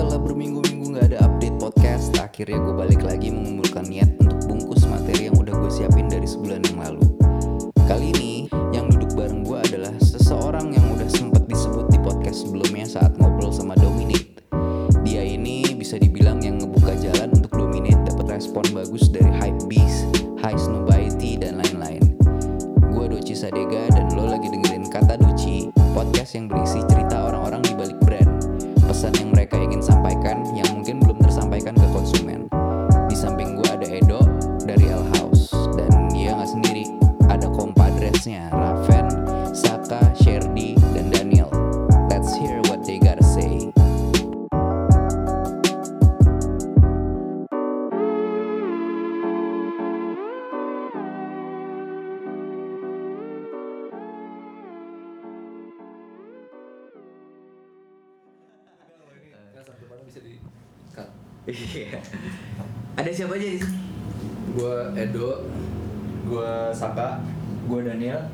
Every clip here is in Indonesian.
Setelah berminggu-minggu nggak ada update podcast, akhirnya gue balik lagi mengumpulkan niat untuk bungkus materi yang udah gue siapin dari sebulan yang lalu. Kali ini, yang duduk bareng gue adalah seseorang yang udah sempet disebut di podcast sebelumnya saat ngobrol sama Dominate. Dia ini bisa dibilang yang ngebuka jalan untuk Dominate dapat respon bagus dari Hypebeast, High Snobiety, dan lain-lain. Gue Doci Sadega dan lo lagi dengerin Kata Doci, podcast yang berisi cerita Pesan yang mereka ingin sampaikan yang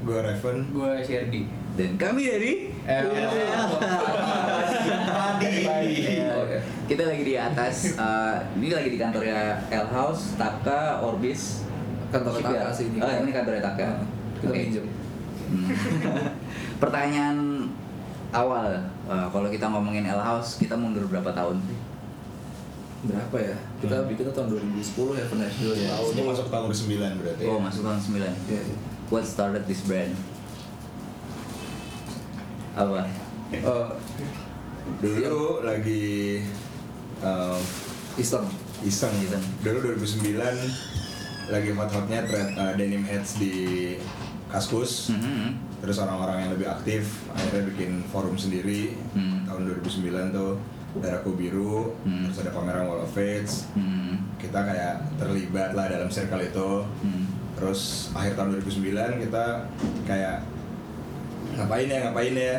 Gua Raven. Gue Sherdy. Dan kami dari Iya. Oke. kita lagi di atas. eh, ini lagi di kantornya L House, Taka, Orbis. Kantor. Taka sih ini. Oh, ini kantornya Taka. Kita Oke. minjem. Hmm. Pertanyaan awal, eh, kalau kita ngomongin L House, kita mundur berapa tahun sih? Berapa ya? Kita Hmm. bikinnya tahun 2010 ya, pernah dua Ya, tahun. ini masuk tahun ke-9 berarti. Oh, masuk tahun 9 Iya, iya. What started this brand? Apa? Eh, Dulu lagi um, iseng. iseng. Iseng. Dulu 2009 lagi hot-hotnya thread uh, denim heads di Kaskus. Mhm. Terus orang-orang yang lebih aktif akhirnya bikin forum sendiri. Hmm. Tahun 2009 tuh Daraku Biru, Hmm. terus ada pameran Wall of Fates. Hmm. Kita kayak terlibat lah dalam circle itu. Hmm. Terus akhir tahun 2009 kita kayak ngapain ya ngapain ya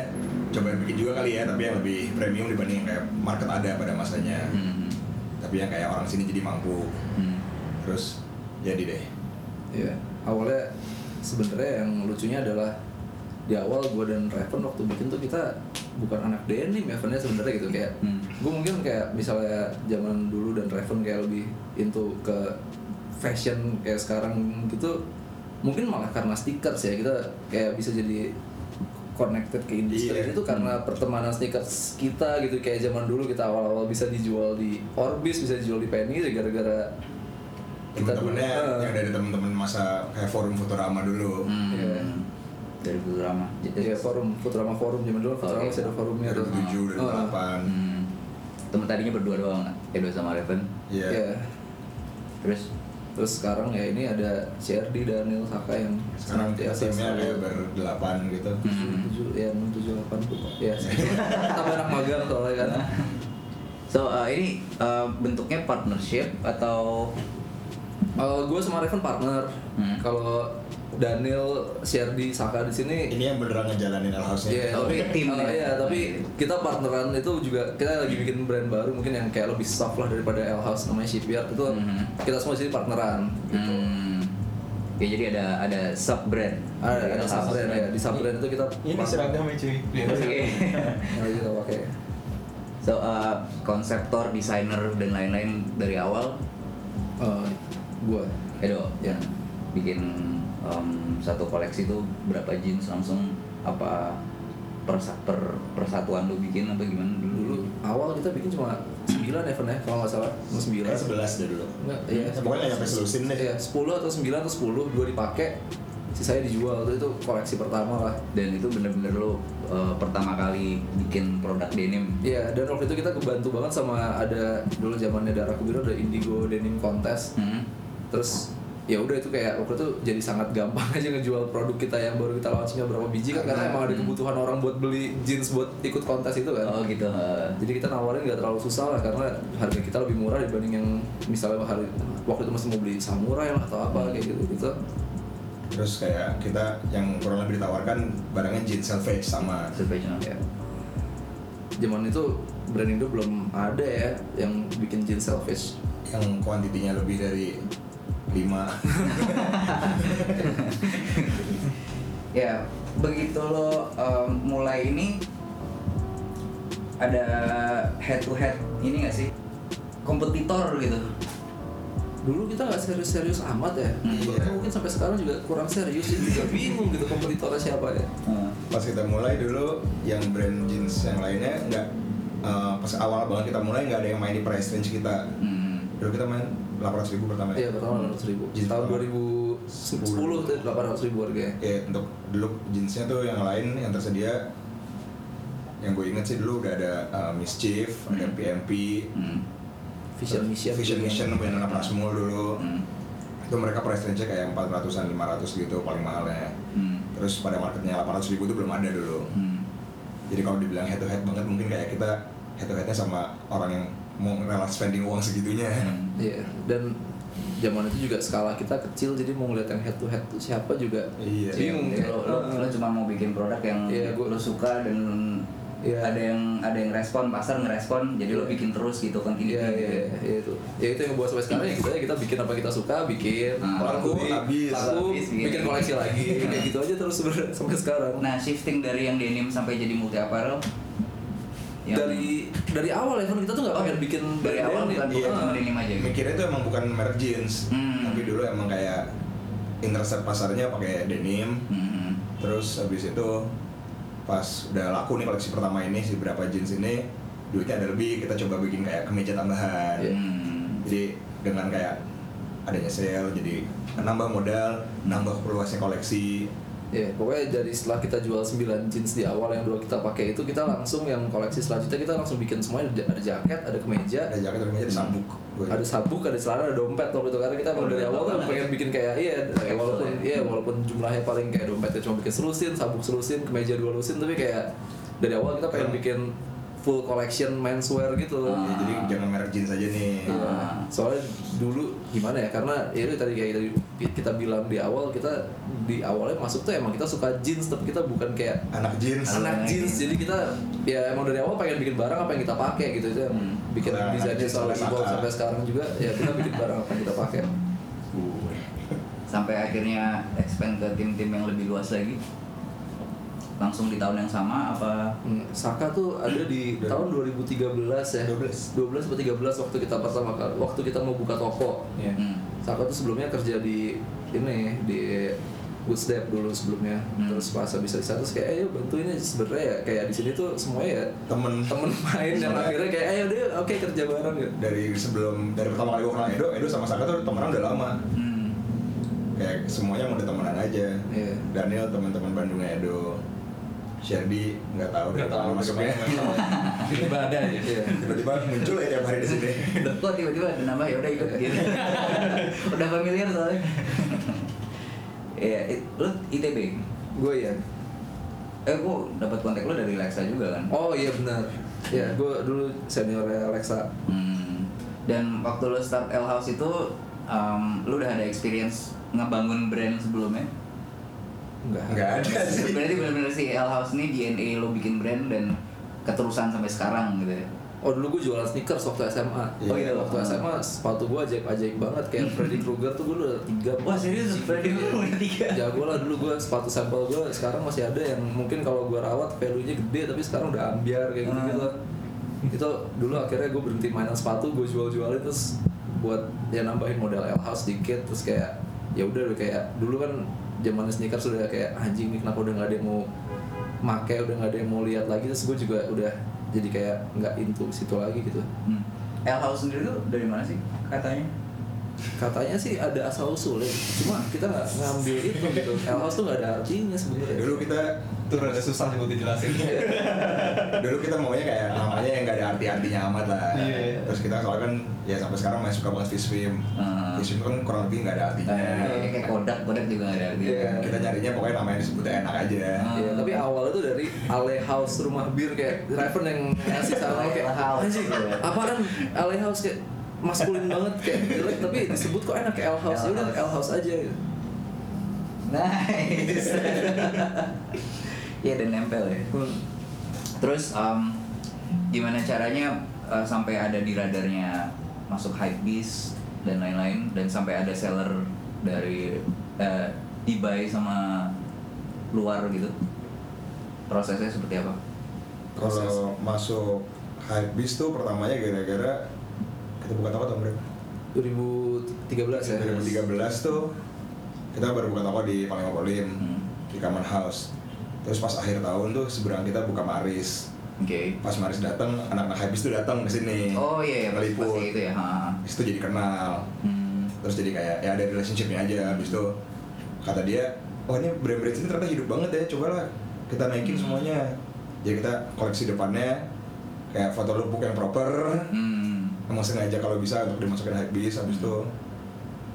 coba bikin juga kali ya tapi yang lebih premium dibanding kayak market ada pada masanya Hmm. tapi yang kayak orang sini jadi mampu Hmm. terus jadi deh Iya. Awalnya sebenarnya yang lucunya adalah di awal gue dan Raven waktu bikin tuh kita bukan anak denim ya Ravennya sebenarnya gitu kayak Hmm. gue mungkin kayak misalnya zaman dulu dan Raven kayak lebih into ke fashion kayak sekarang gitu mungkin malah karena stickers ya kita kayak bisa jadi connected ke industri Iya. itu karena pertemanan sneakers kita gitu kayak zaman dulu kita awal-awal bisa dijual di Orbis bisa dijual di Penny gara-gara kita temen-temennya dulu- yang dari temen-temen masa kayak forum Futurama dulu Hmm. Iya. Dari Futurama. Iya forum Futurama forum zaman dulu Futurama Oke. masih ada forumnya tuh. 2007 Oh, 2008 Hmm. Temen tadinya berdua doang, Edo sama Raven. iya Iya. Terus Terus sekarang ya ini ada CRD Daniel Saka yang sekarang timnya kayak selalu berdelapan gitu. Hmm. tujuh ya enam tujuh delapan ya tambah anak magang soalnya kan. So uh, ini uh, bentuknya partnership atau gue sama Raven partner. Hmm. kalau Daniel CRD Saka di sini ini yang beneran ngejalanin L House Iya, Oh, tapi tim eh, ya? iya, tapi kita partneran itu juga kita lagi bikin brand baru mungkin yang kayak lebih soft lah daripada L House namanya Shipyard itu Mhm. kita semua sini partneran gitu. Hmm. Ya jadi ada ada sub brand. Ada ada sub brand ya di sub brand itu kita Ini seragamnya cuy. Oke. yang kita pakai. So uh, konseptor, desainer dan lain-lain dari awal Eh, gua Edo Ya. bikin um, satu koleksi itu berapa jeans langsung apa persa per persatuan lu bikin apa gimana dulu? dulu awal kita bikin cuma 9 Evan ya kalau nggak salah cuma 9 kayak 11 deh dulu Enggak, iya. pokoknya nggak nyampe selusin deh Iya, 10 atau 9 atau 10, dua dipakai, sisanya dijual. Itu, itu koleksi pertama lah. Dan itu bener-bener lu uh, pertama kali bikin produk denim. Iya, dan waktu itu kita kebantu banget sama ada dulu zamannya Darah Biru ada Indigo Denim Contest. Hmm. Terus ya udah itu kayak waktu itu jadi sangat gampang aja ngejual produk kita yang baru kita launchingnya berapa biji kan karena emang ada kebutuhan orang buat beli jeans buat ikut kontes itu kan. Oh gitu. Jadi kita nawarin nggak terlalu susah lah karena harga kita lebih murah dibanding yang misalnya hari waktu itu masih mau beli samurai lah atau apa kayak gitu gitu. terus kayak kita yang kurang lebih ditawarkan barangnya jeans salvage sama Salvation. Ya. Zaman itu brand Indo belum ada ya yang bikin jeans selfish. yang kuantitinya lebih dari 5 Ya begitu lo um, mulai ini ada head to head ini nggak sih? Kompetitor gitu. Dulu kita nggak serius-serius amat ya. Hmm. Bahkan mungkin sampai sekarang juga kurang serius ya juga bingung gitu kompetitornya siapa ya. Hmm. pas kita mulai dulu yang brand jeans yang lainnya nggak eh, pas awal banget kita mulai nggak ada yang main di price range kita. Hmm. Dulu kita main 800 ribu pertama iya pertama 800 ribu Jeans tahun pertama. 2010 tuh 800 ribu harganya ya untuk dulu jeansnya tuh yang lain yang tersedia yang gue inget sih dulu udah ada uh, Mischief, ada Hmm. PMP, Hmm. Vision Mission Vision. Mission punya anak Prasmul dulu. Hmm. Itu mereka price range kayak 400-an, 500 gitu paling mahalnya. Hmm. Terus pada marketnya 800 ribu itu belum ada dulu. Hmm. Jadi kalau dibilang head to head banget mungkin kayak kita head to headnya sama orang yang mau rela spending uang segitunya. Hmm. Iya, dan zaman itu juga skala kita kecil jadi mau ngeliat yang head to head tuh siapa juga Iya. bingung ya. lo, lo, lo cuma mau bikin produk yang Iya, gua- lo suka dan Iya. ada yang ada yang respon pasar ngerespon jadi lo Iya. bikin terus gitu kan Iya, iya, iya, itu. Ya itu yang buat sampai sekarang ya kita kita bikin apa kita suka, bikin Ah. laku, habis. laku, bikin. koleksi lagi, kayak gitu aja terus sampai sekarang. nah shifting dari yang denim sampai jadi multi apparel yang- dari dari awal ya kan kita tuh nggak Oh, pengen bikin dari awal denim. bukan bukan Iya. cuma denim aja gitu. Mikirnya itu emang bukan merek jeans, Hmm. tapi dulu emang kayak intercept pasarnya pakai denim, Hmm. terus habis itu pas udah laku nih koleksi pertama ini si berapa jeans ini duitnya ada lebih kita coba bikin kayak kemeja tambahan Iya. Hmm. jadi dengan kayak adanya sale jadi nambah modal nambah perluasnya koleksi Ya, pokoknya dari setelah kita jual 9 jeans di awal yang dulu kita pakai itu kita langsung yang koleksi selanjutnya kita langsung bikin semuanya ada, ada jaket, ada kemeja, ada jaket ada kemeja ada sabuk. Ada sabuk, ada celana, ada dompet waktu itu. Karena kita Oh, dari awal banget pengen bikin kayak iya Kayak walaupun ya. iya walaupun jumlahnya paling kayak dompetnya cuma bikin selusin, sabuk selusin, kemeja dua lusin. Tapi kayak dari awal kita pengen Hmm. bikin full collection menswear gitu. Ah. Ya, jadi jangan merek jeans aja nih. Ah. Soalnya dulu gimana ya? Karena ya itu tadi kayak tadi kita bilang di awal kita di awalnya masuk tuh emang kita suka jeans tapi kita bukan kayak anak jeans anak Anak jeans jeans. jadi kita ya emang dari awal pengen bikin barang apa yang kita pakai gitu itu yang Hmm. bikin Nah, desainnya oleh evolve sampai sekarang juga ya kita bikin barang apa yang kita pakai sampai akhirnya expand ke tim-tim yang lebih luas lagi langsung di tahun yang sama apa Hmm, Saka tuh ada di tahun 2013 ya 12. 12 atau 13 waktu kita pertama kali waktu kita mau buka toko Iya. Hmm. Saka tuh sebelumnya kerja di ini di Woodstep dulu sebelumnya Hmm. terus pas habis dari sana terus kayak ayo bantuin aja sebenarnya ya kayak di sini tuh semuanya ya temen temen main yang Sebenarnya- akhirnya kayak ayo deh oke kerja bareng gitu dari sebelum dari pertama kali gue kenal Edo Edo sama Saka tuh temenan udah lama Hmm. kayak semuanya udah temenan aja Iya. Daniel teman-teman Bandungnya Edo Sherdy nggak tahu Nggak tahu, masuknya Tiba-tiba ada aja. Iya. tiba-tiba muncul ya tiap hari di sini. Kok tiba-tiba ada nambah ya udah ikut gitu. Udah familiar soalnya. Iya, it- lu ITB gue ya eh gua dapat kontak lu dari Lexa juga kan? Oh iya benar. Ya gue dulu seniornya Alexa. Hmm. Dan waktu lo start L House itu, um, lo udah ada experience ngebangun brand sebelumnya? Enggak nggak ada sih Berarti benar-benar sih L House ini DNA lo bikin brand dan keterusan sampai sekarang gitu ya? Oh dulu gue jualan sneakers waktu SMA. Iya. Oh iya waktu SMA sepatu gue ajaib ajaib banget kayak Freddy Krueger tuh gue udah tiga. Wah serius? Berarti lo punya tiga? Jago lah dulu gue sepatu sampel gue sekarang masih ada yang mungkin kalau gue rawat value-nya gede tapi sekarang udah ambiar kayak gitu gitu. Itu dulu akhirnya gue berhenti mainan sepatu gue jual-jualin terus buat ya nambahin modal L house dikit terus kayak ya udah udah kayak dulu kan zaman sneakers udah kayak anjing nih kenapa udah nggak ada yang mau make udah nggak ada yang mau lihat lagi terus gue juga udah jadi kayak nggak into situ lagi gitu Hmm. House sendiri tuh dari mana sih katanya? Katanya sih ada asal usulnya cuma kita nggak ngambil itu gitu L house tuh nggak ada artinya sebenarnya dulu kita Itu rada susah buat dijelasin. dulu kita maunya kayak namanya yang gak ada arti-artinya amat lah Iya. terus kita soalnya kan ya sampai sekarang masih suka banget fish swim Hmm. fish swim kan kurang lebih gak ada artinya Kayak kayak kodak, kodak juga nggak ada artinya. Iya. kita nyarinya pokoknya namanya disebutnya enak aja Hmm. Iya, tapi awalnya tuh dari Ale House rumah bir kayak Raven yang ngasih sama Ale kayak House. anjing apaan Ale House kayak maskulin banget kayak jelek tapi disebut kok enak kayak L House ya udah L House. Aja gitu. Nice. Iya dan nempel ya. Hmm. Terus um, gimana caranya uh, sampai ada di radarnya masuk hypebeast dan lain-lain dan sampai ada seller dari uh, eBay sama luar gitu. Prosesnya seperti apa? proses. Kalau masuk Hypebeast tuh pertamanya gara-gara kita buka toko tahun berapa? 2013 ya 2013 tuh kita baru buka toko di Panglima Polim Hmm. di Kaman House. Terus pas akhir tahun tuh seberang kita buka Maris. Oke. Pas Maris datang, anak-anak Hypebeast tuh datang ke sini. Oh iya, pas, Ngeliput. pas gitu ya. Ha. Habis itu jadi kenal. Hmm. Terus jadi kayak ya ada relationshipnya aja. Habis itu kata dia, oh ini brand-brand ini ternyata hidup banget ya. Cobalah kita naikin semuanya. Jadi kita koleksi depannya kayak foto lookbook yang proper. Hmm. Emang sengaja kalau bisa untuk dimasukin Hypebeast. Habis itu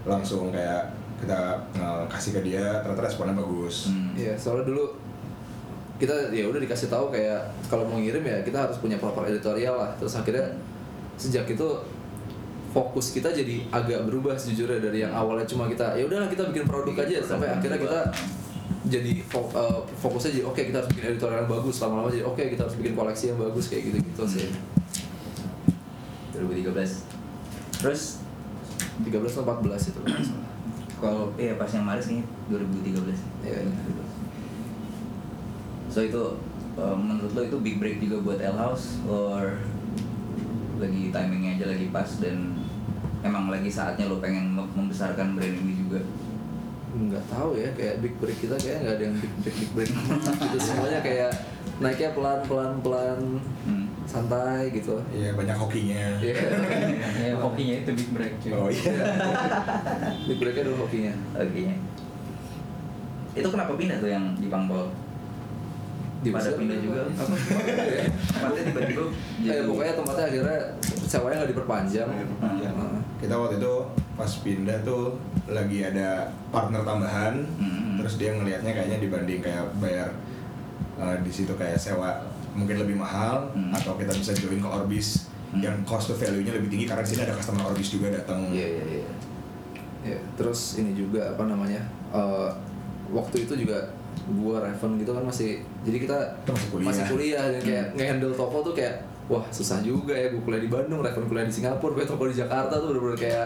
langsung kayak kita kasih ke dia. Ternyata responnya bagus. Hmm. Iya, soalnya dulu kita ya udah dikasih tahu kayak kalau mau ngirim ya kita harus punya proper editorial lah. Terus akhirnya sejak itu fokus kita jadi agak berubah sejujurnya dari yang awalnya cuma kita ya udahlah kita bikin produk aja produk sampai akhirnya kita jadi eh, fokusnya jadi oke kita harus bikin editorial yang bagus lama-lama jadi oke kita harus bikin koleksi yang bagus kayak gitu-gitu sih. 2013. Terus 13 atau 14 itu. kalau iya pas yang Maris kayaknya 2013. Iya. So itu uh, menurut lo itu big break juga buat L House or lagi timingnya aja lagi pas dan emang lagi saatnya lo pengen mem- membesarkan brand ini juga. nggak tahu ya kayak big break kita kayak nggak ada yang big break big break gitu semuanya kayak naiknya pelan pelan pelan Hmm. Santai gitu Iya banyak hokinya. Iya. ya hokinya itu big break cuy. Oh iya. big breaknya dulu hokinya Oke. Itu kenapa pindah tuh yang di Pangpol? Pada Diusir pindah apa? juga. apa Ya. Tempatnya tiba-tiba Eh, pokoknya tempatnya akhirnya sewanya nggak diperpanjang Iya. Heeh. Kita waktu itu pas pindah tuh lagi ada partner tambahan, Hmm. terus dia ngelihatnya kayaknya dibanding kayak bayar uh, di situ kayak sewa mungkin lebih mahal Hmm. atau kita bisa join ke Orbis Hmm. yang cost to value-nya lebih tinggi karena di sini ada customer Orbis juga datang. Iya iya iya. Ya, terus ini juga apa namanya? eh, waktu itu juga gua Raven gitu kan masih jadi kita masih kuliah. kuliah dan kayak nge-handle toko tuh kayak wah susah juga ya gua kuliah di Bandung, Raven kuliah di Singapura, gue toko di Jakarta tuh bener-bener kayak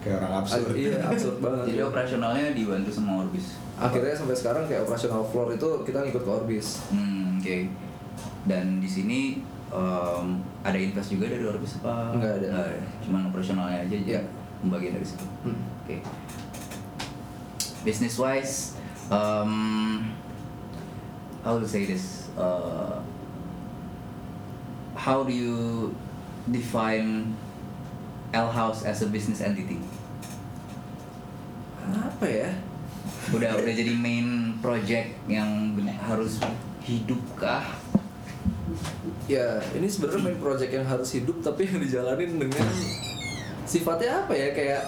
Kayak orang absurd. iya absurd banget. Jadi operasionalnya dibantu sama Orbis. Akhirnya sampai sekarang kayak operasional floor itu kita ngikut ke Orbis. Hmm, oke. Dan di sini em, ada invest juga dari Orbis apa? Nggak ada. Cuman operasionalnya aja Iya. jadi pembagian dari situ. Hmm. Oke. Business wise, um, how to say this? Uh, how do you define L House as a business entity? Apa ya? Udah udah jadi main project yang ben- harus hidup kah? Ya, ini sebenarnya main project yang harus hidup tapi yang dijalanin dengan sifatnya apa ya kayak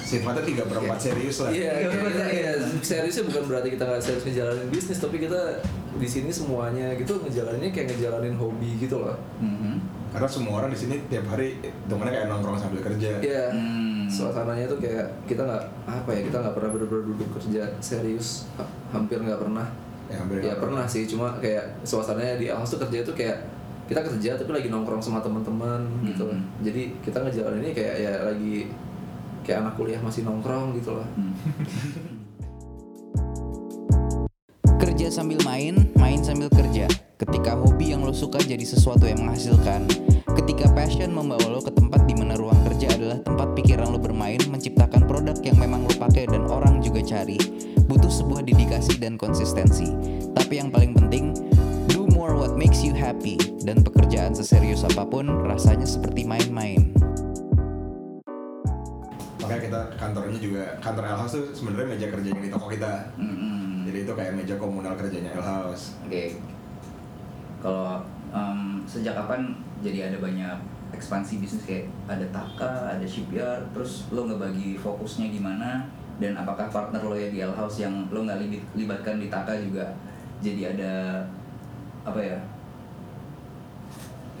Sifatnya tiga perempat serius lah. Iya, kayak- iya, seriusnya bukan berarti kita nggak serius ngejalanin bisnis, tapi kita di sini semuanya gitu ngejalaninnya kayak ngejalanin hobi gitu loh. Mhm. Karena semua orang di sini tiap hari temennya kayak nongkrong sambil kerja. Iya, Hmm. Suasananya tuh kayak kita nggak apa ya kita nggak pernah bener-bener duduk kerja serius, Ha- hampir nggak pernah. Ya, hampir Ya pernah sih, cuma kayak suasananya di Alhas tuh kerja tuh kayak kita kerja tapi lagi nongkrong sama teman-teman gitu loh. Hmm. Jadi kita ngejalaninnya kayak ya lagi kayak anak kuliah masih nongkrong gitu loh. Hmm. Kerja sambil main, main sambil kerja. Ketika hobi yang lo suka jadi sesuatu yang menghasilkan. Ketika passion membawa lo ke tempat di mana ruang kerja adalah tempat pikiran lo bermain, menciptakan produk yang memang lo pakai dan orang juga cari. Butuh sebuah dedikasi dan konsistensi. Tapi yang paling penting, do more what makes you happy. Dan pekerjaan seserius apa pun rasanya seperti main-main. Makanya kita kantornya juga kantor L House tuh sebenarnya meja kerjanya di toko kita. Mhm. Jadi itu kayak meja komunal kerjanya L House. Oke. Kalau em, sejak kapan jadi ada banyak ekspansi bisnis kayak ada Taka, ada shipyard, terus lo ngebagi fokusnya gimana dan apakah partner lo ya di L House yang lo nggak libatkan di Taka juga jadi ada apa ya?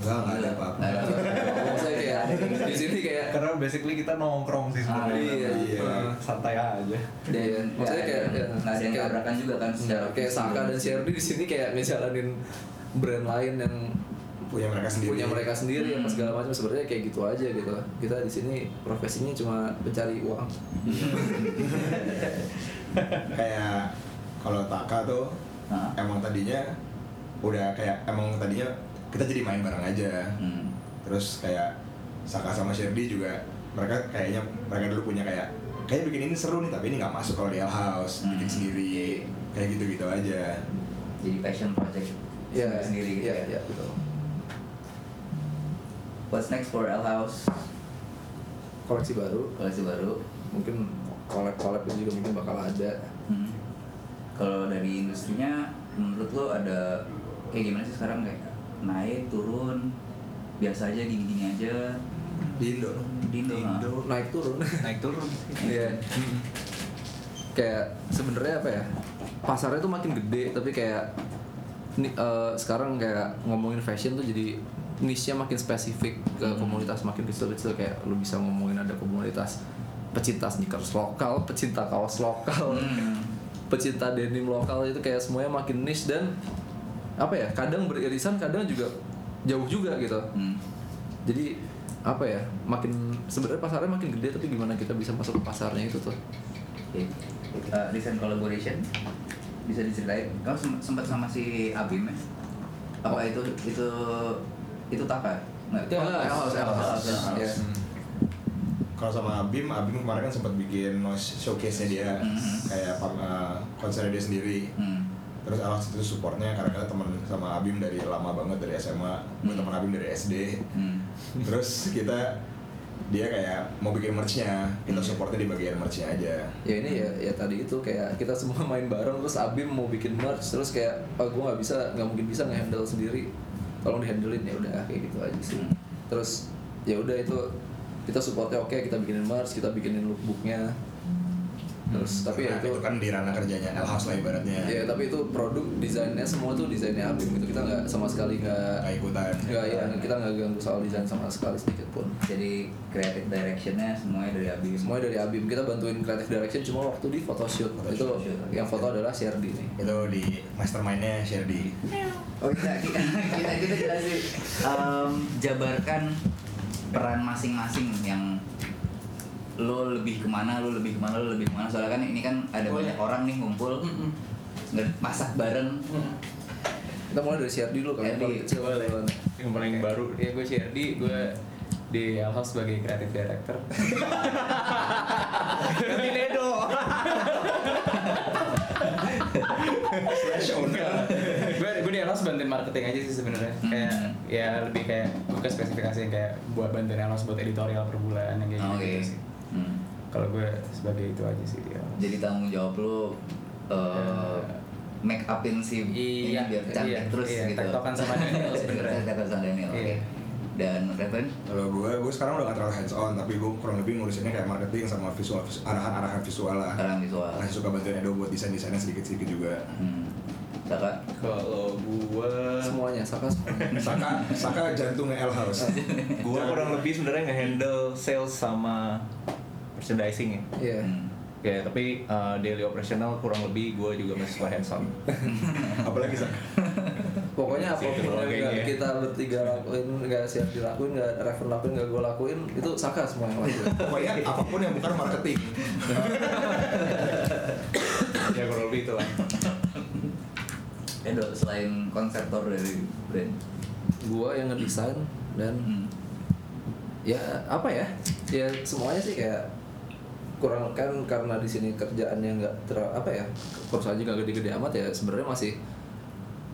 Enggak, enggak ada apa-apa. Nggak ada apa-apa. Maksudnya kayak di sini kayak Karena basically kita nongkrong sih sebenarnya. Ah, iya, iya. Santai aja. Dan Iya, maksudnya kayak nggak ada- nggak ada yang tabrakan juga kan secara kayak Saka dan. Sherdy di sini kayak ngejalanin brand lain yang Punya mereka sendiri. punya mereka sendiri apa Hmm. segala macam sebenarnya kayak gitu aja gitu kita di sini profesinya cuma pencari uang kayak kalau Taka tuh Hah? emang tadinya udah kayak emang tadinya kita jadi main bareng aja Hmm. terus kayak Saka sama Sherdy juga mereka kayaknya mereka dulu punya kayak kayak bikin ini seru nih tapi ini nggak masuk kalau di L House bikin Hmm. sendiri kayak gitu gitu aja Jadi passion project Iya, sendiri gitu iya, ya. iya, betul. What's next for L House? Koleksi baru, Koleksi baru. mungkin collab-collab itu juga mungkin bakal ada. Hmm. Kalau dari industrinya, menurut lo ada kayak gimana sih sekarang kayak naik turun biasa aja gini-gini aja di Indo di Indo, ha? Naik turun. naik turun Iya. kayak sebenarnya apa ya? Pasarnya tuh makin gede tapi kayak ni- eh, sekarang kayak ngomongin fashion tuh jadi niche-nya makin spesifik ke komunitas makin kecil-kecil kayak lu bisa ngomongin ada komunitas pecinta sneakers lokal, pecinta kaos lokal, Hmm. pecinta denim lokal itu kayak semuanya makin niche dan apa ya? Kadang beririsan, kadang juga jauh juga gitu. Hmm. Jadi apa ya? Makin sebenarnya pasarnya makin gede tapi gimana kita bisa masuk ke pasarnya itu tuh. Oke. Uh, recent collaboration bisa diceritain? Sem- sempat sama si Abim ya? Apa Oh. itu itu itu Taka? Nggak? Itu. Iya. kalau sama Abim Abim kemarin kan sempat bikin noise showcase nya dia Mhm. kayak uh, konser dia sendiri Hmm. terus Alex itu supportnya karena kita teman sama Abim dari lama banget dari SMA gue Hmm. teman Abim dari SD Hmm. terus kita dia kayak mau bikin merchnya kita supportnya di bagian merchnya aja. Ya ini ya ya tadi itu kayak kita semua main bareng terus Abim mau bikin merch terus kayak ah gue nggak bisa nggak mungkin bisa ngehandle sendiri. Tolong dihandlein. Ya udah kayak gitu aja sih. Hmm. terus ya udah itu kita supportnya oke kita bikinin merch kita bikinin lookbooknya terus tapi ya Nah, itu itu kan di ranah kerjanya L House lah ibaratnya ya tapi itu produk desainnya semua tuh desainnya Abim gitu kita nggak sama sekali nggak nggak ikutan nggak ya kita nggak ganggu soal desain sama sekali sedikit pun Jadi creative directionnya semuanya dari Abim. semuanya dari Abim kita bantuin creative direction cuma waktu di photoshoot itu Photoshoot. yang foto adalah Sherdy nih itu di mastermindnya Sherdy Oh kita kita kita, jelasin Em, jabarkan peran masing-masing yang lo lebih ke mana lo lebih ke mana lo lebih ke mana. Soalnya kan ini kan ada banyak orang nih ngumpul nggak masak bareng. Kita mulai dari Sherdy dulu kan kecil boleh. yang paling baru. Ya gue Sherdy gue di Alhouse sebagai creative director. Ganti Nedo slash owner. Gue gue di Alhouse bantuin marketing aja sih sebenarnya. Hmm. kayak ya lebih kayak ke spesifikasi yang kayak buat bantuin Alhouse buat editorial per bulan yang kayak Oh, gitu, oke sih Hmm. kalau gue sebagai itu aja sih di Alhouse jadi tanggung jawab lo uh, make upin si ini Iya, biar cantik iya, terus iya, gitu tektokan sama Daniel sebenarnya. tektokan sama Daniel oke Iya. dan Reven Kalau gue, gue sekarang udah gak terlalu hands on, tapi gue kurang lebih ngurusinnya kayak marketing sama visual, vis- arahan-arahan visual lah. sekarang visual Masih suka bantuin Edo buat desain-desainnya sedikit-sedikit juga. hmm. Saka kalau gue semuanya Saka semuanya Saka, Saka jantungnya L House. Gua kurang lebih sebenarnya nge-handle sales sama merchandising ya. iya hmm. Ya, tapi uh, daily operational kurang lebih gue juga masih suka hands on. Apalagi Saka. pokoknya apa pun yang nggak gini ya. kita bertiga lakuin nggak siap dilakuin nggak Reven lakuin nggak gue lakuin itu Saka semua yang lakuin Pokoknya apa pun yang bukan marketing. ya kurang lebih itulah. Edo selain konseptor dari brand gue yang ngedesain dan hmm. ya apa ya ya semuanya sih kayak kurang kan karena di sini kerjaannya nggak ter apa ya perusahaannya nggak gede-gede amat ya sebenarnya masih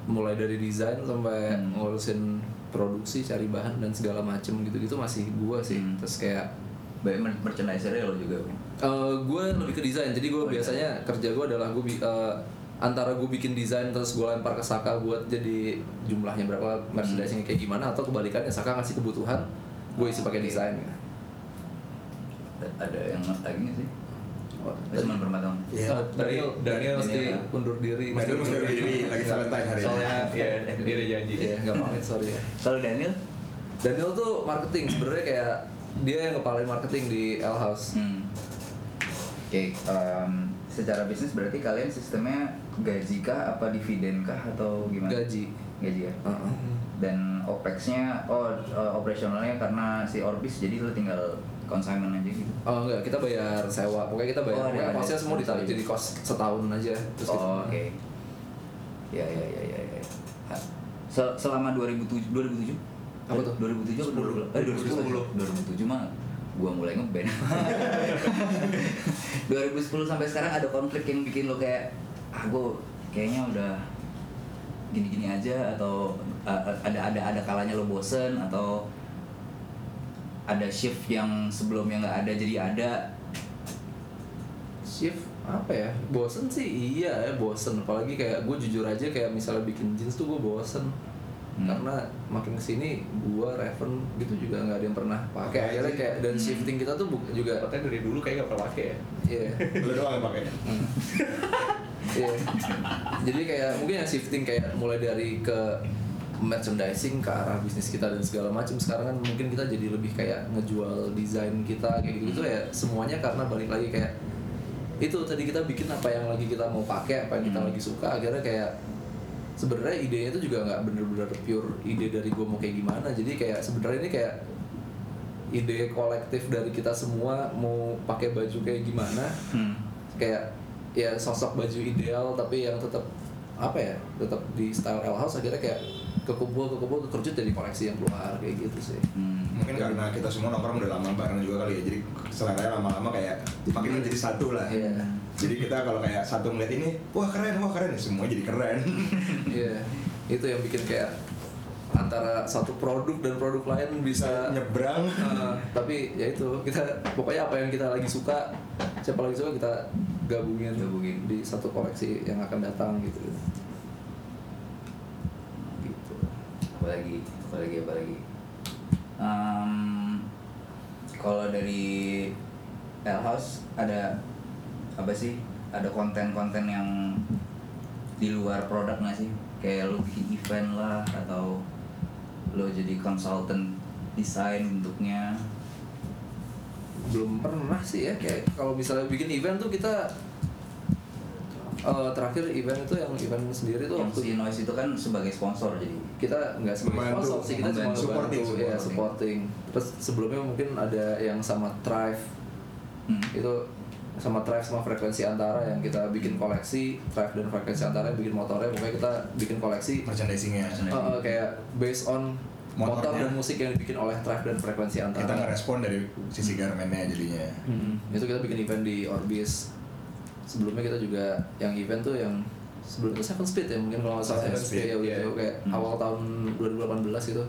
mulai dari desain sampai Hmm. ngurusin produksi cari bahan dan segala macem gitu-gitu masih gua sih Hmm. terus kayak Banyak mer- merchandiser lo juga eh gue lebih ke desain jadi gue Oh, iya. biasanya kerja gue adalah gue antara gue bikin desain terus gue lempar ke Saka buat jadi jumlahnya berapa merchandising kayak gimana atau kebalikannya Saka ngasih kebutuhan gue isi pakai Oke. desain A- ada yang nggak sih Oh, cuma perempuan Eh, Daniel, Daniel mesti undur diri. Mesti undur diri, lagi Valentine hari ini. soalnya ya dia udah janji Iya, nggak pamit sorry ya. kalau Daniel Daniel tuh marketing sebenarnya kayak dia yang kepalain marketing di L House. Hmm. Oke, secara bisnis berarti kalian sistemnya gaji kah apa dividen kah atau gimana? Gaji. Gaji ya. Heeh. Dan OPEX-nya oh eh, operasionalnya karena si Orbis jadi lu tinggal consignment aja gitu. Oh enggak, kita bayar sewa. Pokoknya kita bayar. Oh, pokoknya kosnya semua ditarik jadi kos setahun aja. Terus oh, oke. Ya ya ya ya ya. Ha- Sel- selama 2007 2007 Apa tuh? 2007 atau 2010? Eh 2010. 2007 mah gua mulai ngeband. 2010 sampai sekarang ada konflik yang bikin lo kayak ah gua kayaknya udah gini-gini aja atau uh, ada ada ada kalanya lo bosen atau ada shift yang sebelumnya nggak ada jadi ada shift apa ya bosen sih iya ya bosen apalagi kayak gue jujur aja kayak misalnya bikin jeans tuh gue bosen Hmm. karena makin ke sini gue Raven gitu juga nggak ada yang pernah pakai akhirnya aja. kayak dan Hmm. shifting kita tuh juga Katanya dari dulu kayak gak pernah pakai ya. iya Lu doang yang pakai. Iya. Jadi kayak mungkin yang shifting kayak mulai dari ke merchandising ke arah bisnis kita dan segala macam sekarang kan mungkin kita jadi lebih kayak ngejual desain kita kayak gitu, -gitu ya semuanya karena balik lagi kayak itu tadi kita bikin apa yang lagi kita mau pakai apa yang kita Hmm. lagi suka akhirnya kayak sebenarnya idenya itu juga nggak bener-bener pure ide dari gue mau kayak gimana jadi kayak sebenarnya ini kayak ide kolektif dari kita semua mau pakai baju kayak gimana hmm. kayak ya sosok baju ideal tapi yang tetap apa ya tetap di style L House akhirnya kayak kekumpul kekumpul kekerjut jadi koleksi yang keluar kayak gitu sih Hmm. Mungkin karena kita semua nongkrong udah lama bareng juga kali ya, jadi selera lama-lama kayak makin jadi satu lah. Iya. Jadi kita kalau kayak satu ngeliat ini, wah keren, wah keren, semua jadi keren. iya itu yang bikin kayak antara satu produk dan produk lain bisa nyebrang. Eh, tapi ya itu kita pokoknya apa yang kita lagi suka siapa lagi suka kita gabungin, Gabungin. di satu koleksi yang akan datang gitu. Gitu. Apalagi apalagi apalagi. Em, kalau dari L House ada apa sih ada konten-konten yang di luar produk nggak sih? Kayak lo bikin event lah atau lo jadi konsultan desain bentuknya belum pernah sih ya kayak kalau misalnya bikin event tuh kita eh, terakhir event itu yang event sendiri tuh yang waktu si Noise itu kan sebagai sponsor jadi kita nggak sebagai Membantu, sponsor sih kita cuma. Supporting, ngebantu, ya supporting. supporting terus sebelumnya mungkin ada yang sama Thrive Hmm. itu sama Thrive sama frekuensi antara yang kita bikin koleksi Thrive dan frekuensi antara yang bikin motornya pokoknya kita bikin koleksi Merchandisingnya. Merchandising. eh, eh, kayak based on motor Motornya. dan musik yang dibikin oleh Thrive dan frekuensi antara Kita ngerespon dari sisi garmennya jadinya. Hmm, itu kita bikin event di Orbis. Sebelumnya kita juga yang event tuh yang sebelum itu Seven Speed ya mungkin kalau nggak salah Seven ya, Speed, ya, udah iya. jauh kayak Hmm. awal tahun 2018 gitu.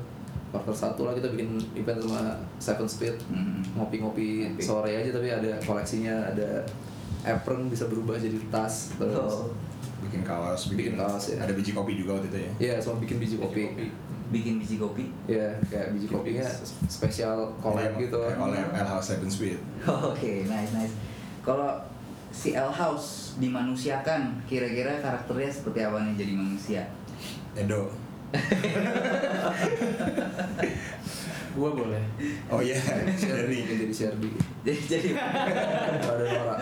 Quarter satu lah kita bikin event sama Seven Speed Hmm. ngopi-ngopi Ngopi. sore aja tapi ada koleksinya ada apron bisa berubah jadi tas terus Oh. Bikin kaos, bikin, Bikin kaos, ya. Ada biji kopi juga waktu itu ya. Iya, sama bikin biji kopi. Bikin biji kopi Iya, kayak biji kopinya spesial collab Iya, gitu. Kayak collab L House Seven Speed. Oke, nice nice. Kalau si L House dimanusiakan, kira-kira karakternya seperti apa nih jadi manusia? Edo. Gua boleh. Oh iya, Sherby, dari jadi Sherby. Jadi jadi Ada Nora.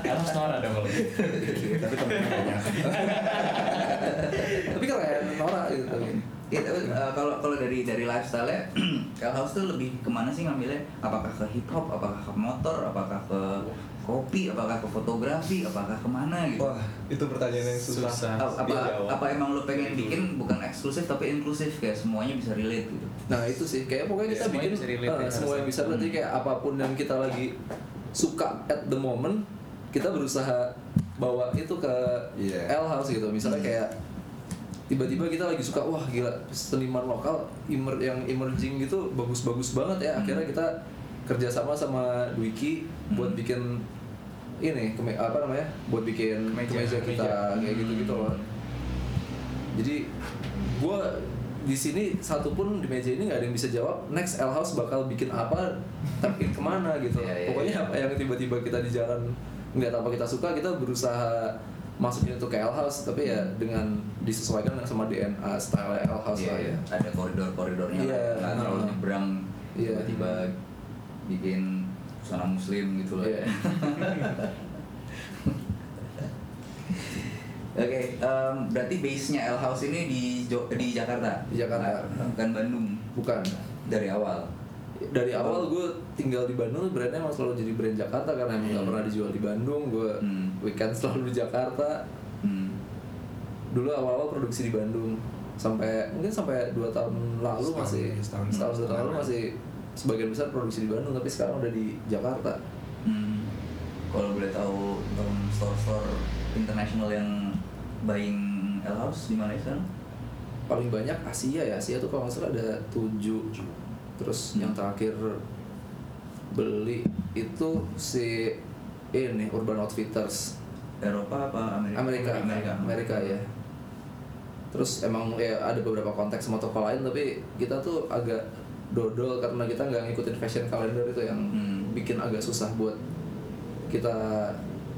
Harus Nora dong kalau gitu. tapi temennya banyak. Tapi keren Nora gitu. Ya, tapi, eh, kalau kalau dari dari lifestyle nya L House tuh lebih ke mana sih ngambilnya? Apakah ke hip hop, apakah ke motor, apakah ke kopi, apakah ke fotografi, apakah ke mana gitu? Wah, itu pertanyaan yang susah. Susah. apa apa, dijawab. apa emang lo pengen bikin bukan eksklusif tapi inklusif kayak semuanya bisa relate gitu? Nah itu sih kayak pokoknya kita Semuanya bikin bisa relate eh, ya, semua yang bisa berarti kayak apa pun yang kita lagi suka at the moment kita berusaha bawa itu ke Iya. L House gitu misalnya kayak tiba-tiba kita lagi suka wah gila seniman lokal emer yang emerging gitu bagus-bagus banget ya akhirnya kita kerjasama sama Dwiki buat Hmm. bikin ini keme- apa namanya buat bikin Kemeja, kemeja, kita kemeja. kayak gitu gitu loh jadi gue di sini satu pun di meja ini nggak ada yang bisa jawab next L House bakal bikin apa tapi ke mana gitu Iya, iya, pokoknya iya. apa yang tiba-tiba kita di jalan nggak apa kita suka kita berusaha masukin itu ke L House tapi ya dengan disesuaikan dengan sama DNA style L House Iya, lah ya iya. ada koridor-koridornya Iya, nggak terlalu nah. nyebrang Iya. tiba-tiba bikin busana muslim gitu lah Iya. Oke, em, berarti base-nya L House ini di Jo- di Jakarta. Di Jakarta. Bukan Bandung bukan dari awal. dari awal gue tinggal di Bandung brandnya emang selalu jadi brand Jakarta karena emang Hmm. pernah dijual di Bandung gue Hmm. weekend selalu di Jakarta. Dulu awal-awal produksi di Bandung sampai mungkin sampai dua tahun lalu Setahun, masih setahun, setahun dua tahun lalu setahun. masih sebagian besar produksi di Bandung tapi sekarang udah di Jakarta Hmm. Kalau boleh tahu um, store-store internasional yang buying L House di mana sekarang? paling banyak Asia ya Asia tuh kalau nggak salah ada tujuh terus yang terakhir beli itu si ini Urban Outfitters Eropa apa Amerika? Amerika Amerika. Amerika ya terus emang ya ada beberapa konteks sama toko lain tapi kita tuh agak dodol karena kita nggak ngikutin fashion calendar itu yang Hmm. bikin agak susah buat kita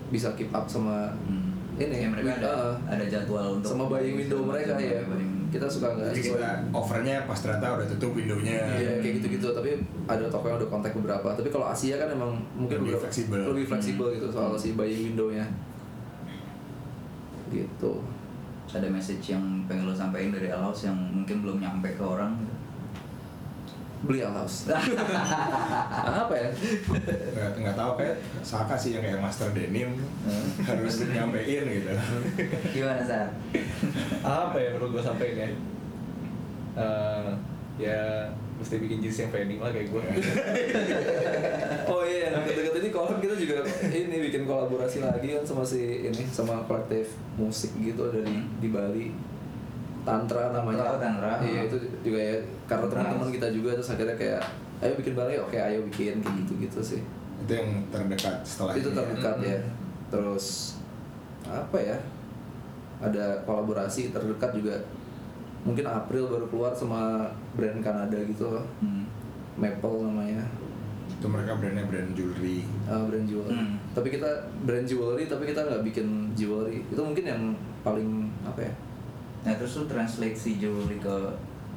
bisa keep up sama Hmm. ini Ya, mereka ada, uh, ada jadwal untuk sama buying window mereka ya buying. kita suka nggak Jadi kita offernya pas ternyata udah tutup windownya. Iya kayak gitu-gitu tapi ada toko yang udah kontak beberapa tapi kalau Asia kan emang mungkin Lebih fleksibel. lebih fleksibel Hmm. gitu soal si buying window-nya gitu ada message yang pengen lo sampaikan dari L House yang mungkin belum nyampe ke orang gitu. beli Al House apa ya nggak nggak tahu kayak Saka sih yang kayak master denim harus nyampein gitu. gimana Sar? apa ya perlu gue sampein ya Eh, ya mesti bikin jeans yang training lah kayak gue oh iya yang deket-deket ini kolab kita juga ini bikin kolaborasi lagi kan sama si ini sama kolektif musik gitu dari di Bali Tantra namanya Oh, Tantra. iya itu juga ya karena Tantra. teman-teman kita juga terus akhirnya kayak ayo bikin bareng oke ayo bikin kayak gitu gitu sih Itu yang terdekat setelah itu ini ya. terdekat Mm-mm. ya terus apa ya ada kolaborasi terdekat juga mungkin April baru keluar sama brand Kanada gitu loh Hmm. Maple namanya Itu mereka brandnya brand jewelry. uh, brand jewelry Hmm. tapi kita brand jewelry tapi kita nggak bikin jewelry itu mungkin yang paling apa ya Nah terus lu translate si jewelry ke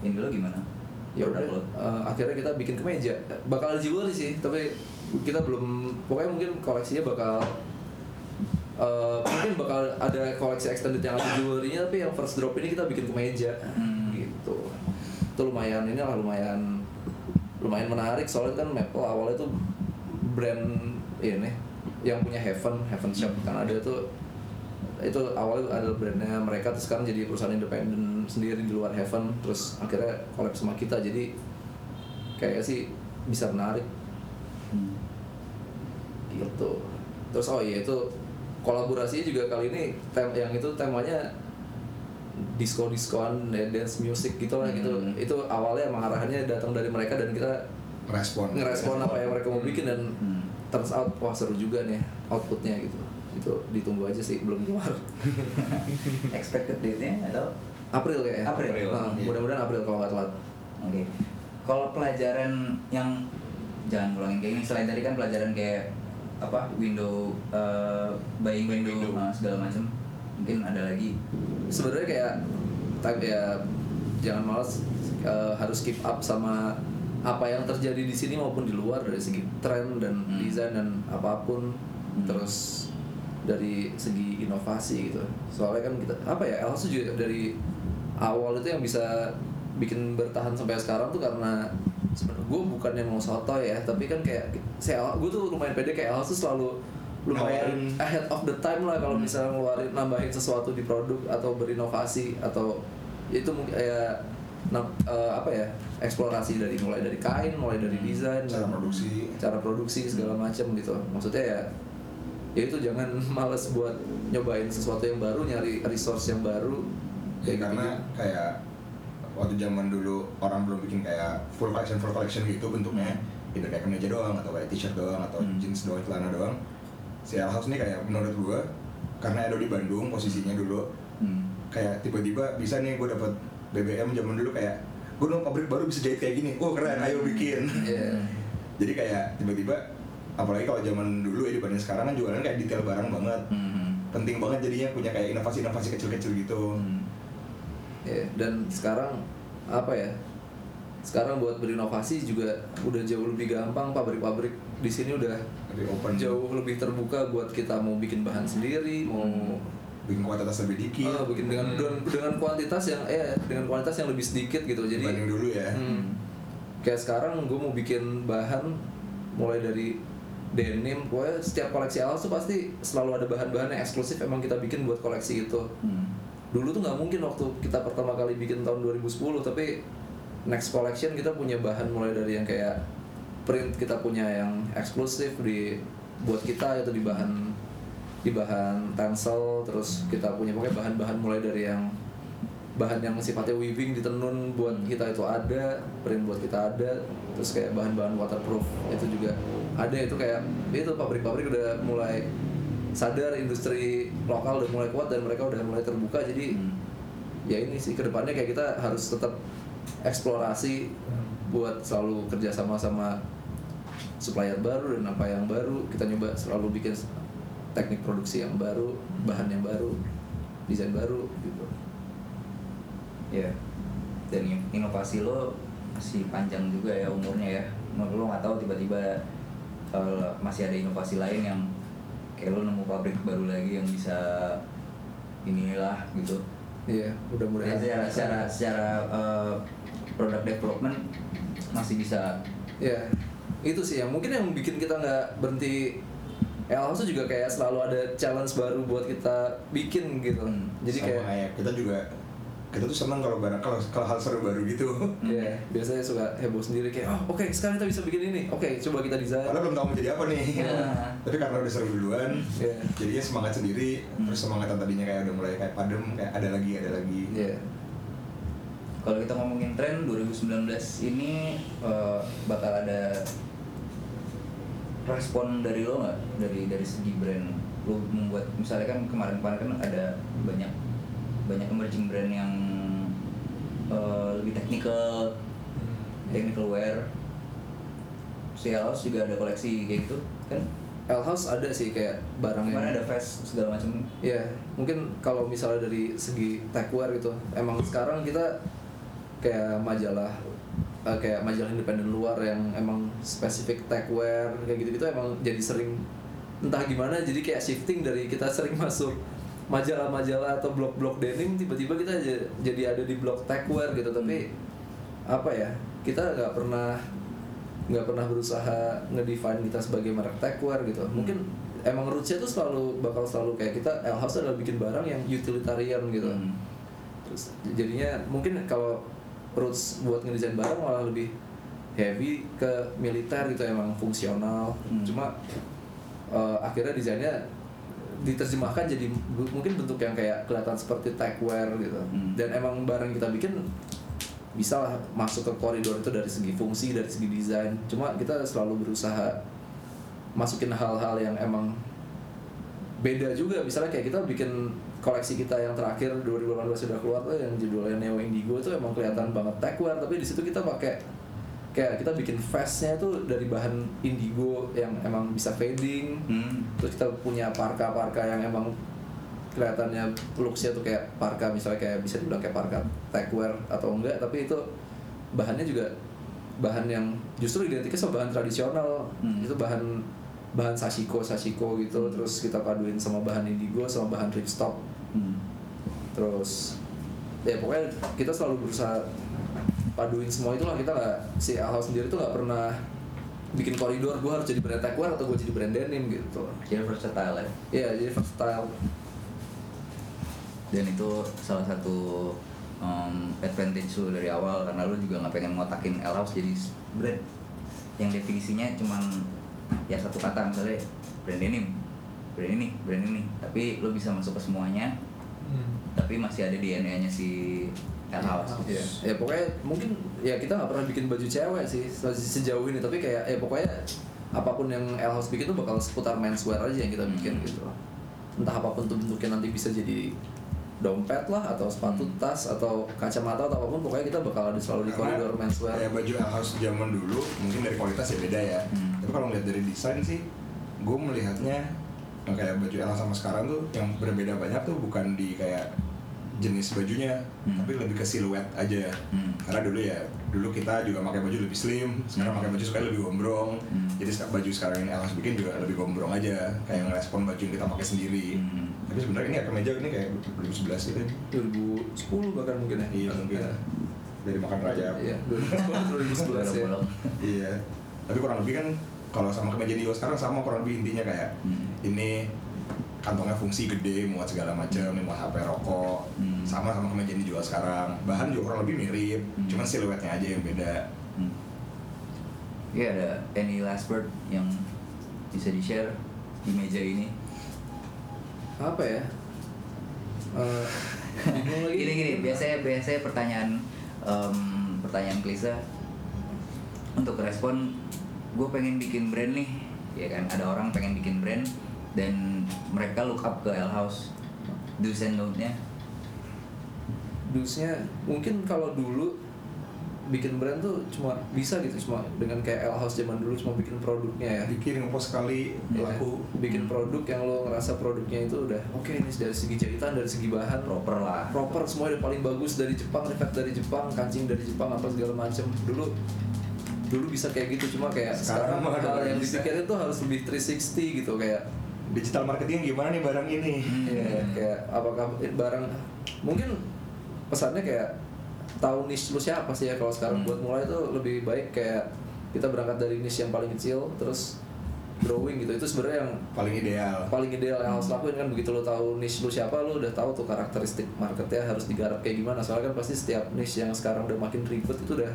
Indo gimana? ya udah uh, akhirnya kita bikin kemeja bakal jewelry sih tapi kita belum pokoknya mungkin koleksinya bakal uh, mungkin bakal ada koleksi extended yang ada jewelry-nya tapi yang first drop ini kita bikin kemeja Hmm. gitu. Itu lumayan ini lah lumayan lumayan menarik. Soalnya kan Maple awalnya tuh brand ini yang punya Heaven Heaven Shop. Kan ada tuh itu awalnya ada brandnya mereka terus sekarang jadi perusahaan independen sendiri di luar Heaven. Terus akhirnya collab sama kita jadi kayak sih bisa menarik. Hmm. gitu. Terus oh iya itu kolaborasinya juga kali ini tem yang itu temanya disco diskoan dance music gitu lah gitu Hmm. itu awalnya emang arahannya datang dari mereka dan kita Respon. ngerespon apa yang mereka mau bikin dan Hmm. turns out wah seru juga nih outputnya gitu itu ditunggu aja sih belum keluar Expected date-nya atau? April kayaknya April. Nah, Iya. mudah-mudahan April kalau nggak telat Oke. Kalau pelajaran yang jangan ngulangin kayak ini selain tadi kan pelajaran kayak apa window eh, buying window, Window. uh, segala macam mungkin ada lagi sebenarnya kayak type ya jangan malas eh, harus keep up sama apa yang terjadi di sini maupun di luar dari segi tren dan Hmm. desain dan apa pun Hmm. terus dari segi inovasi gitu soalnya kan kita apa ya Elsa juga dari awal itu yang bisa bikin bertahan sampai sekarang tuh karena sebenarnya gue bukannya mau soto ya tapi kan kayak saya gue tuh lumayan pede kayak Elsa tuh selalu lumayan Nawarin. ahead of the time lah kalau Hmm. misalnya ngeluarin nambahin sesuatu di produk atau berinovasi atau itu mungkin ya nam- eh, apa ya eksplorasi dari mulai dari kain mulai dari desain Cara dan produksi. cara produksi segala macam gitu maksudnya ya ya itu jangan males buat nyobain sesuatu yang baru nyari resource yang baru Ya, kayak karena gitu kayak waktu zaman dulu orang belum bikin kayak full collection full collection gitu bentuknya itu kayak kemeja doang atau kayak t-shirt doang atau Hmm. jeans doang celana doang si L House ini kayak menurut gua karena Edo di Bandung posisinya dulu Hmm. kayak tiba-tiba bisa nih gua dapat BBM zaman dulu kayak gua dong pabrik baru bisa jahit kayak gini oh keren ayo bikin Iya. jadi kayak tiba-tiba apalagi kalau zaman dulu ya dibanding sekarang kan jualan kayak detail barang banget Hmm. penting banget jadinya punya kayak inovasi-inovasi kecil-kecil gitu Hmm. Ya, dan sekarang apa ya sekarang buat berinovasi juga udah jauh lebih gampang pabrik-pabrik di sini udah lebih open jauh lebih terbuka buat kita mau bikin bahan sendiri mau bikin kuantitas lebih dikit Ah, bikin dengan, dengan dengan kuantitas yang eh dengan kuantitas yang lebih sedikit gitu jadi dibanding dulu ya Hmm. Kayak sekarang gue mau bikin bahan mulai dari denim, pokoknya setiap koleksi alas tuh pasti selalu ada bahan-bahan yang eksklusif emang kita bikin buat koleksi itu. Hmm. Dulu tuh nggak mungkin waktu kita pertama kali bikin tahun 2010 tapi next collection kita punya bahan mulai dari yang kayak print kita punya yang eksklusif di buat kita itu di bahan di bahan tencel terus kita punya pokoknya bahan-bahan mulai dari yang bahan yang sifatnya weaving ditenun buat kita itu ada print buat kita ada terus kayak bahan-bahan waterproof itu juga ada itu kayak itu pabrik-pabrik udah mulai sadar industri lokal udah mulai kuat dan mereka udah mulai terbuka jadi ya ini sih ke depannya kayak kita harus tetap eksplorasi buat selalu kerja sama sama supplier baru dan apa yang baru. Kita nyoba selalu bikin teknik produksi yang baru bahan yang baru desain baru gitu. Ya. Dan in- inovasi lo masih panjang juga ya umurnya ya. Lo nggak tahu tiba-tiba kalau masih ada inovasi lain yang kayak lo nemu pabrik baru lagi yang bisa inilah gitu. Iya mudah-mudahan. Secara secara secara uh, product development masih bisa. Ya itu sih yang mungkin yang bikin kita nggak berhenti Elhouse tuh juga kayak selalu ada challenge baru buat kita bikin gitu. Hmm, jadi Sama kayak kita juga kita tuh senang kalau barang kalau kalau hal seru baru gitu. Ya biasanya suka heboh sendiri kayak oh oke sekarang kita bisa bikin ini. Oke coba kita desain. Karena belum tahu mau jadi apa nih. Ya. tapi karena udah seru duluan Iya. jadinya semangat sendiri. Terus semangat tadinya kayak udah mulai kayak padem kayak ada lagi ada lagi. Iya. kalau kita ngomongin tren 2019 ini uh, bakal ada respon dari lo nggak? Dari dari segi brand. Lo membuat misalnya kan kemarin-kemarin kan ada banyak banyak emerging brand yang uh, lebih technical technical wear. House juga ada koleksi kayak gitu kan? Elhouse ada sih kayak barang yang kemarin ada fest segala macam. Ya, mungkin kalau misalnya dari segi techwear gitu, emang sekarang kita kayak majalah eh, kayak majalah independen luar yang emang spesifik techwear kayak gitu-gitu emang jadi sering entah gimana jadi kayak shifting dari kita sering masuk majalah-majalah atau blog-blog denim tiba-tiba kita jadi ada di blog techwear gitu. Tapi apa ya kita nggak pernah nggak pernah berusaha ngedefine kita sebagai merek techwear gitu. Mungkin emang rootsnya tuh selalu bakal selalu kayak kita L House adalah bikin barang yang utilitarian gitu. Hmm. terus jadinya mungkin kalau roots buat ngedesain barang malah lebih heavy ke militer gitu emang fungsional. Hmm. cuma eh, akhirnya desainnya diterjemahkan jadi mungkin bentuk yang kayak kelihatan seperti techwear gitu. Hmm. dan emang barang kita bikin bisa lah masuk ke koridor itu dari segi fungsi dari segi desain. Cuma kita selalu berusaha masukin hal-hal yang emang beda juga. Misalnya kayak kita bikin koleksi kita yang terakhir 2018 sudah keluar tuh yang judulnya Neo Indigo itu emang kelihatan banget techwear tapi di situ kita pakai kayak kita bikin vestnya itu dari bahan indigo yang emang bisa fading Hmm. terus kita punya parka-parka yang emang kelihatannya looksnya tuh kayak parka misalnya kayak bisa dibilang kayak parka techwear atau enggak tapi itu bahannya juga bahan yang justru identiknya sama bahan tradisional Hmm. itu bahan bahan sashiko sashiko gitu terus kita paduin sama bahan indigo sama bahan ripstop Hmm. terus ya pokoknya kita selalu berusaha paduin semua itulah kita nggak si Alhouse sendiri tuh nggak pernah bikin koridor gue harus jadi brand techwear atau gue jadi brand denim gitu Jadi versatile ya. Iya, jadi versatile. dan itu salah satu um, advantage lu dari awal karena lu juga nggak pengen ngotakin L House jadi brand yang definisinya cuman ya satu kata misalnya brand denim brand ini brand ini tapi lu bisa masuk ke semuanya tapi masih ada DNA nya si L House Iya. Ya pokoknya mungkin ya kita nggak pernah bikin baju cewek sih se- sejauh ini tapi kayak ya pokoknya apa pun yang L House bikin tuh bakal seputar menswear aja yang kita bikin Hmm. gitu. Entah apa pun tuh bentuknya nanti bisa jadi dompet lah atau sepatu Hmm. tas atau kacamata atau apa pun pokoknya kita bakal ada selalu di Karena koridor menswear. kayak baju L House zaman dulu mungkin dari kualitas ya beda ya Hmm. tapi kalau ngeliat dari desain sih gue melihatnya kayak baju L House sama sekarang tuh yang berbeda banyak tuh bukan di kayak jenis bajunya Hmm. tapi lebih ke siluet aja Hmm. karena dulu ya dulu kita juga pakai baju lebih slim sekarang pakai baju suka lebih gombrong Hmm. jadi baju sekarang ini House bikin juga lebih gombrong aja kayak ngerespon baju yang kita pakai sendiri Hmm. tapi sebenarnya ini kemeja ini kayak 2011 gitu 2010 bahkan mungkin ya. iya mungkin dari makan rajab Iya, 2010 2011 ya. Iya. Tapi kurang lebih kan kalau sama kemeja Dio sekarang sama kurang lebih intinya kayak Hmm. ini kantongnya fungsi gede muat segala macam muat HP rokok. Hmm. sama sama kemeja yang dijual sekarang. Bahan juga kurang lebih mirip Hmm. cuman siluetnya aja yang beda. Hmm. Iya ada any last word yang bisa di share di meja ini. apa ya? Eh, lagi. Gini gini biasanya biasanya pertanyaan em, pertanyaan klise. Untuk respon gue pengen bikin brand nih ya kan? Ada orang pengen bikin brand dan mereka look up ke L House. Do's and don't-nya dusnya mungkin kalau dulu bikin brand tuh cuma bisa gitu cuma dengan kayak L House zaman dulu cuma bikin produknya ya. Bikin ngepost sekali Ya, laku. Bikin produk yang lo ngerasa produknya itu udah oke ini dari segi jahitan dari segi bahan. Proper lah. Proper semua udah paling bagus dari Jepang reflect dari Jepang kancing dari Jepang apa segala macem. Dulu dulu bisa kayak gitu cuma kayak Sekarang sekarang, hal yang dipikirin tuh harus lebih 360 gitu kayak digital marketing gimana nih barang ini? Ya, kayak apakah barang mungkin pesannya kayak tahu niche lu siapa sih ya? Kalau sekarang Hmm. buat mulai tuh lebih baik kayak kita berangkat dari niche yang paling kecil terus growing gitu. Itu sebenarnya yang paling ideal. paling ideal yang harus lakuin kan. Begitu lo tahu niche lu siapa lu udah tahu tuh karakteristik marketnya harus digarap kayak gimana. Soalnya kan pasti setiap niche yang sekarang udah makin ribet itu udah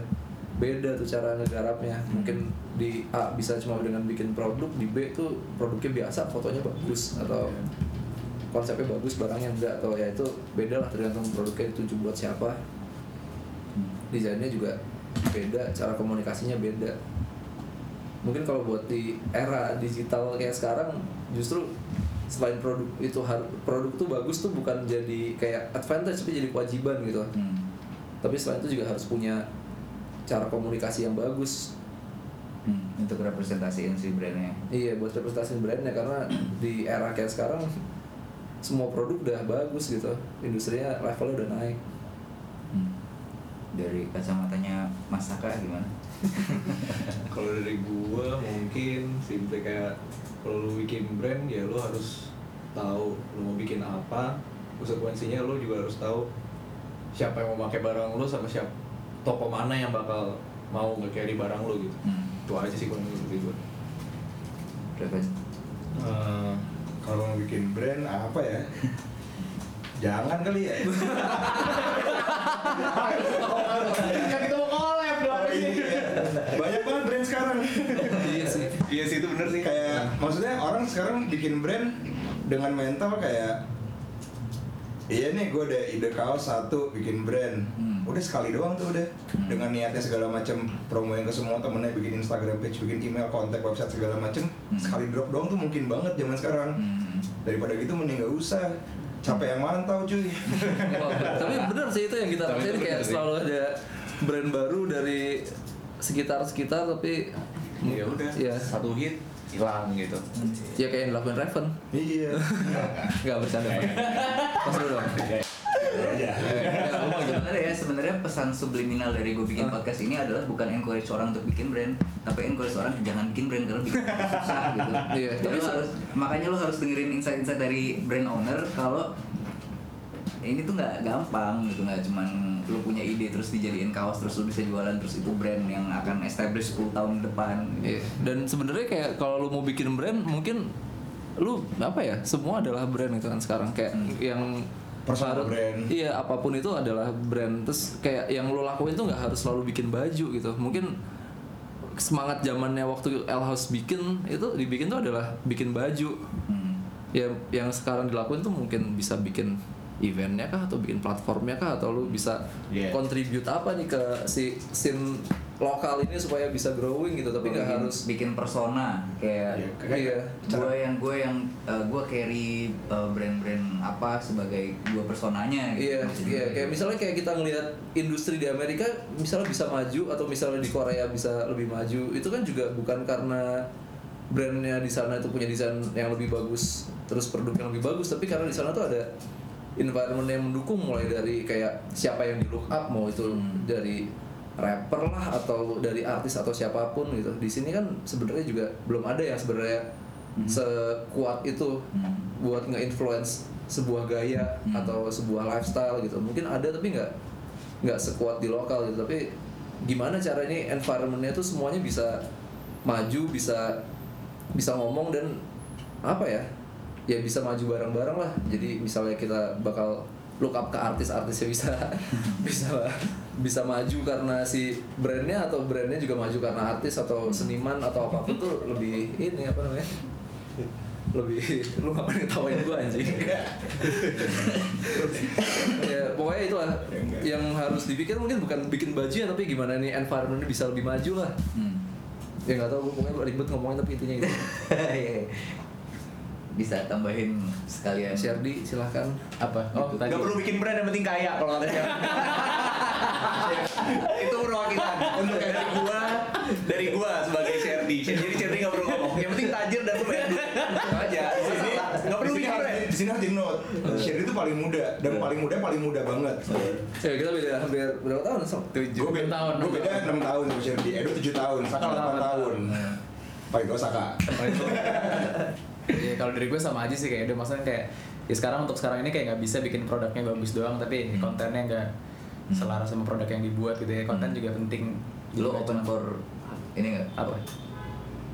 beda tuh cara ngegarapnya. Mungkin di A bisa cuma dengan bikin produk di B tuh produknya biasa fotonya bagus atau konsepnya bagus barangnya enggak atau ya itu beda lah tergantung produknya dituju buat siapa. Desainnya juga beda cara komunikasinya beda. Mungkin kalau buat di era digital kayak sekarang justru selain produk itu produk tuh bagus tuh bukan jadi kayak advantage tapi jadi kewajiban gitu. Hmm. tapi selain itu juga harus punya cara komunikasi yang bagus. Hmm, untuk representasiin si brandnya. Iya buat representasi brandnya karena di era kayak sekarang semua produk udah bagus gitu. Industrinya levelnya udah naik. Hmm. dari kacamatanya Mas Saka gimana? Kalau dari gua mungkin simple kayak kalau lu bikin brand ya lu harus tahu lu mau bikin apa, konsekuensinya lu juga harus tahu siapa yang mau pakai barang lu sama siapa toko mana yang bakal mau nge-carry barang lu gitu. Hmm. Itu aja sih kalau menurut gua. Reven. Eh, kalau mau bikin brand apa ya jangan kali ya Kan kita mau collab dong. Iya. banyak banget brand sekarang iya sih Iya sih itu bener sih. kayak maksudnya orang sekarang bikin brand dengan mental kayak iya nih gue ada ide kaos satu bikin brand Hmm. udah sekali doang tuh udah Hmm. dengan niatnya segala macam promoin ke semua temennya bikin Instagram page bikin email kontak website segala macam Hmm. sekali drop doang tuh mungkin banget zaman sekarang Hmm. daripada gitu mending gak usah capek yang mantau cuy Oh, tapi bener sih itu yang kita rasain kayak bener sih. selalu ada brand baru dari sekitar-sekitar tapi Ya udah. ya Satu hit hilang gitu. ya kayak yang dilakuin Raven. Iya. Nggak bercanda pas dulu dong. Aja sebenarnya ya sebenarnya pesan subliminal dari gue bikin podcast ini adalah bukan encourage orang untuk bikin brand tapi encourage orang jangan bikin brand karena bikin susah gitu. Iya, Jadi tapi lo se- harus makanya lo harus dengerin insight-insight dari brand owner kalau ini tuh nggak gampang gitu nggak cuman lo punya ide terus dijadiin kaos terus lo bisa jualan terus itu brand yang akan establish 10 tahun depan gitu. Dan sebenarnya kayak kalau lu mau bikin brand mungkin lu apa ya semua adalah brand itu kan sekarang kayak yang Personal harus- brand. iya apa pun itu adalah brand terus kayak yang lu lakuin tuh nggak harus selalu bikin baju gitu mungkin semangat zamannya waktu L House bikin itu dibikin tuh adalah bikin baju Hmm. ya yang sekarang dilakuin tuh mungkin bisa bikin eventnya kah atau bikin platformnya kah? Atau lu bisa Yeah. contribute apa nih ke si scene lokal ini supaya bisa growing gitu? Tapi nggak harus bikin persona kayak Iya, iya. gue yang gue yang gue carry uh, brand-brand apa sebagai gue personanya gitu. Iya, iya, kayak misalnya kayak kita ngelihat industri di Amerika misalnya bisa maju atau misalnya di Korea bisa lebih maju, itu kan juga bukan karena brandnya di sana itu punya desain yang lebih bagus, terus produk yang lebih bagus, tapi karena di sana tuh ada environment yang mendukung mulai dari kayak siapa yang di look up mau itu Hmm. dari rapper lah atau dari artis atau siapa pun gitu. Di sini kan sebenarnya juga belum ada yang sebenarnya sekuat itu Hmm. buat nge-influence sebuah gaya Hmm. atau sebuah lifestyle gitu mungkin ada tapi nggak nggak sekuat di lokal gitu tapi gimana cara ini environmentnya tuh semuanya bisa maju bisa bisa ngomong dan apa ya ya bisa maju bareng-bareng lah. Jadi misalnya kita bakal look up ke artis-artisnya bisa bisa bisa maju karena si brandnya atau brandnya juga maju karena artis atau seniman atau apa pun tuh lebih ini apa namanya? Lebih lu ngapain ketawain gua anjing. Ya pokoknya itu lah yang harus dipikir mungkin bukan bikin baju ya tapi gimana nih environmentnya bisa lebih maju lah. Hmm. ya nggak tahu gue pokoknya ribet ngomongin tapi intinya itu. Iya. Bisa tambahin sekalian. Sherdy silahkan. Apa? Oh tadi. Gak perlu bikin brand yang penting kaya kalau kata itu perwakilan. Untuk dari gua dari gua sebagai Sherdy. Jadi Sherdy gak perlu ngomong. Yang penting tajir dan lu bayar duit. Aja. Di sini gak perlu di sini bikin brand. di sini harus di note. Sherry itu paling muda. Dan paling muda paling muda banget. Ya kita beda hampir berapa tahun? Sama gue beda tahun, gue beda enam tahun sama Sherry Edo tujuh tahun Saka delapan tahun. paling tua Saka ya kalau dari gue sama aja sih kayak udah maksudnya kayak ya sekarang untuk sekarang ini kayak nggak bisa bikin produknya bagus doang tapi kontennya nggak selaras sama produk yang dibuat gitu ya. Konten juga penting. Lo open for ini nggak? Apa?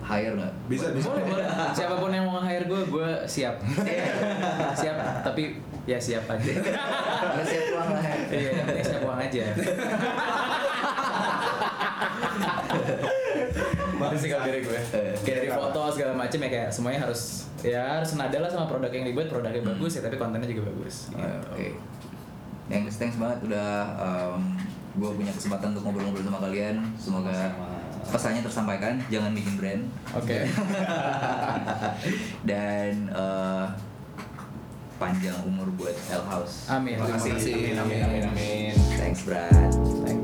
Hire nggak? Bisa bisa. Boleh boleh. Siapa pun yang mau hire gue gue siap. Siap. Tapi ya siap aja. Nggak siap uang lah iya yang penting siap uang aja Itu sih kalau dari gue kayak dari foto segala macem ya kayak semuanya harus ya harus nada lah sama produk yang dibuat produknya bagus ya tapi kontennya juga bagus gitu. Oke. Thanks, thanks banget udah gue punya kesempatan untuk ngobrol-ngobrol sama kalian. Semoga pesannya tersampaikan. Jangan bikin brand. Oke. Dan eh, panjang umur buat L House. Amin. Terima kasih. Kasih. Amin amin amin. Thanks, Brad. Thank